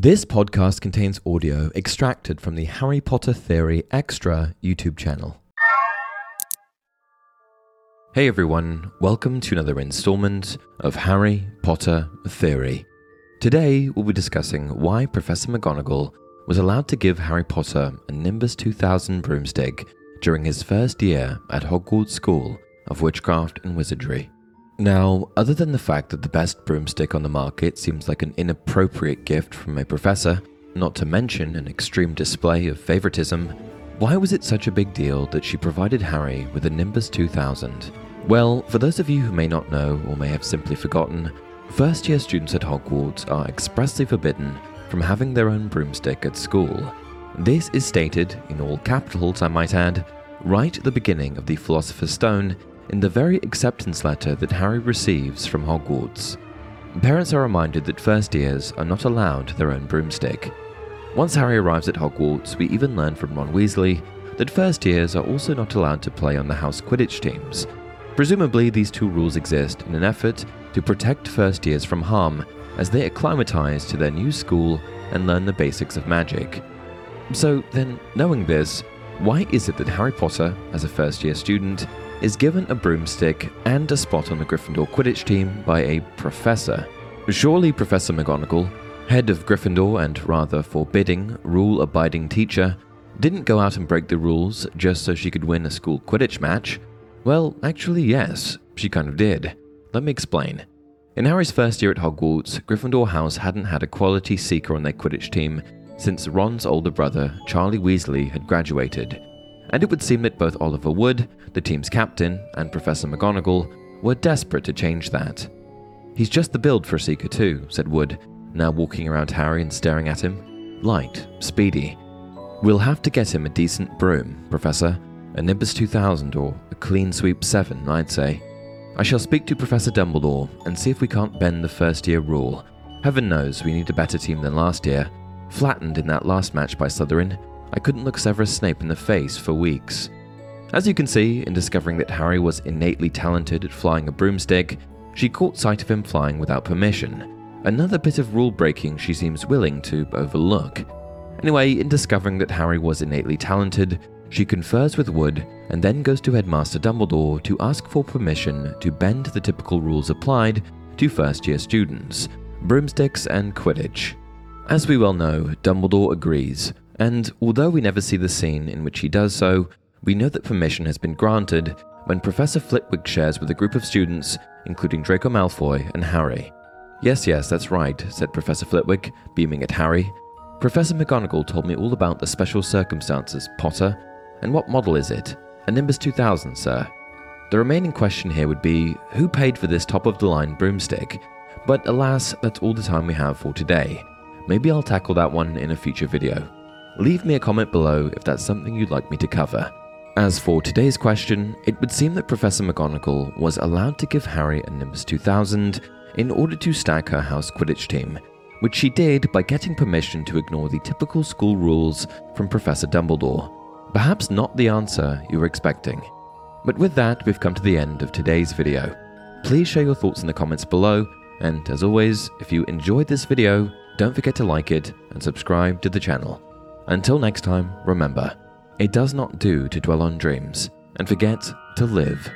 This podcast contains audio extracted from the Harry Potter Theory Extra YouTube channel. Hey everyone, welcome to another installment of Harry Potter Theory. Today we'll be discussing why Professor McGonagall was allowed to give Harry Potter a Nimbus 2000 broomstick during his first year at Hogwarts School of Witchcraft and Wizardry. Now, other than the fact that the best broomstick on the market seems like an inappropriate gift from a professor, not to mention an extreme display of favoritism, why was it such a big deal that she provided Harry with a Nimbus 2000? Well, for those of you who may not know or may have simply forgotten, first year students at Hogwarts are expressly forbidden from having their own broomstick at school. This is stated, in all capitals I might add, right at the beginning of the Philosopher's Stone in the very acceptance letter that Harry receives from Hogwarts. Parents are reminded that first years are not allowed their own broomstick. Once Harry arrives at Hogwarts, we even learn from Ron Weasley that first years are also not allowed to play on the house Quidditch teams. Presumably, these two rules exist in an effort to protect first years from harm as they acclimatize to their new school and learn the basics of magic. So, then, knowing this, why is it that Harry Potter, as a first year student, is given a broomstick and a spot on the Gryffindor Quidditch team by a professor. Surely Professor McGonagall, head of Gryffindor and rather forbidding, rule abiding teacher, didn't go out and break the rules just so she could win a school Quidditch match. Well, actually, yes, she kind of did. Let me explain. In Harry's first year at Hogwarts, Gryffindor House hadn't had a quality seeker on their Quidditch team since Ron's older brother, Charlie Weasley, had graduated and it would seem that both Oliver Wood, the team's captain, and Professor McGonagall were desperate to change that. He's just the build for a Seeker, too, said Wood, now walking around Harry and staring at him. Light, speedy. We'll have to get him a decent broom, Professor. A Nimbus 2000 or a Clean Sweep 7, I'd say. I shall speak to Professor Dumbledore and see if we can't bend the first year rule. Heaven knows we need a better team than last year. Flattened in that last match by Slytherin, I couldn't look Severus Snape in the face for weeks. As you can see, in discovering that Harry was innately talented at flying a broomstick, she caught sight of him flying without permission. Another bit of rule breaking she seems willing to overlook. Anyway, in discovering that Harry was innately talented, she confers with Wood and then goes to Headmaster Dumbledore to ask for permission to bend the typical rules applied to first year students broomsticks and Quidditch. As we well know, Dumbledore agrees, and although we never see the scene in which he does so, we know that permission has been granted when Professor Flitwick shares with a group of students, including Draco Malfoy and Harry. Yes, yes, that's right, said Professor Flitwick, beaming at Harry. Professor McGonagall told me all about the special circumstances, Potter. And what model is it? A Nimbus 2000, sir. The remaining question here would be who paid for this top of the line broomstick? But alas, that's all the time we have for today. Maybe I'll tackle that one in a future video. Leave me a comment below if that's something you'd like me to cover. As for today's question, it would seem that Professor McGonagall was allowed to give Harry a Nimbus 2000 in order to stack her house Quidditch team, which she did by getting permission to ignore the typical school rules from Professor Dumbledore. Perhaps not the answer you were expecting. But with that, we've come to the end of today's video. Please share your thoughts in the comments below, and as always, if you enjoyed this video, don't forget to like it and subscribe to the channel. Until next time, remember, it does not do to dwell on dreams and forget to live